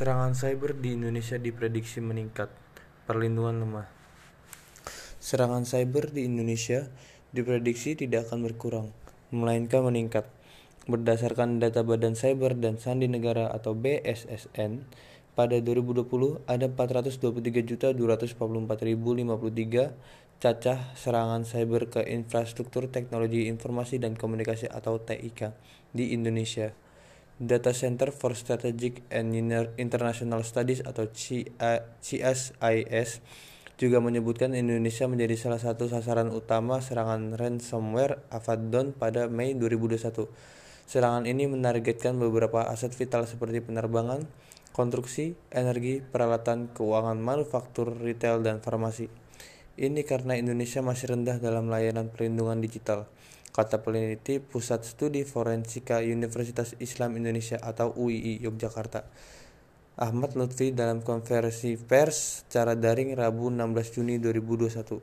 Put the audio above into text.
Serangan cyber di Indonesia diprediksi meningkat. Perlindungan lemah. Serangan cyber di Indonesia diprediksi tidak akan berkurang, melainkan meningkat. Berdasarkan data Badan Cyber dan Sandi Negara atau BSSN, pada 2020 ada 423.244.053 cacah serangan cyber ke infrastruktur teknologi informasi dan komunikasi atau TIK di Indonesia. Data Center for Strategic and International Studies atau CSIS juga menyebutkan Indonesia menjadi salah satu sasaran utama serangan ransomware Avadon pada Mei 2021. Serangan ini menargetkan beberapa aset vital seperti penerbangan, konstruksi, energi, peralatan, keuangan, manufaktur, retail, dan farmasi. Ini karena Indonesia masih rendah dalam layanan perlindungan digital kata peneliti Pusat Studi Forensika Universitas Islam Indonesia atau UII Yogyakarta. Ahmad Lutfi dalam konversi pers secara daring Rabu 16 Juni 2021.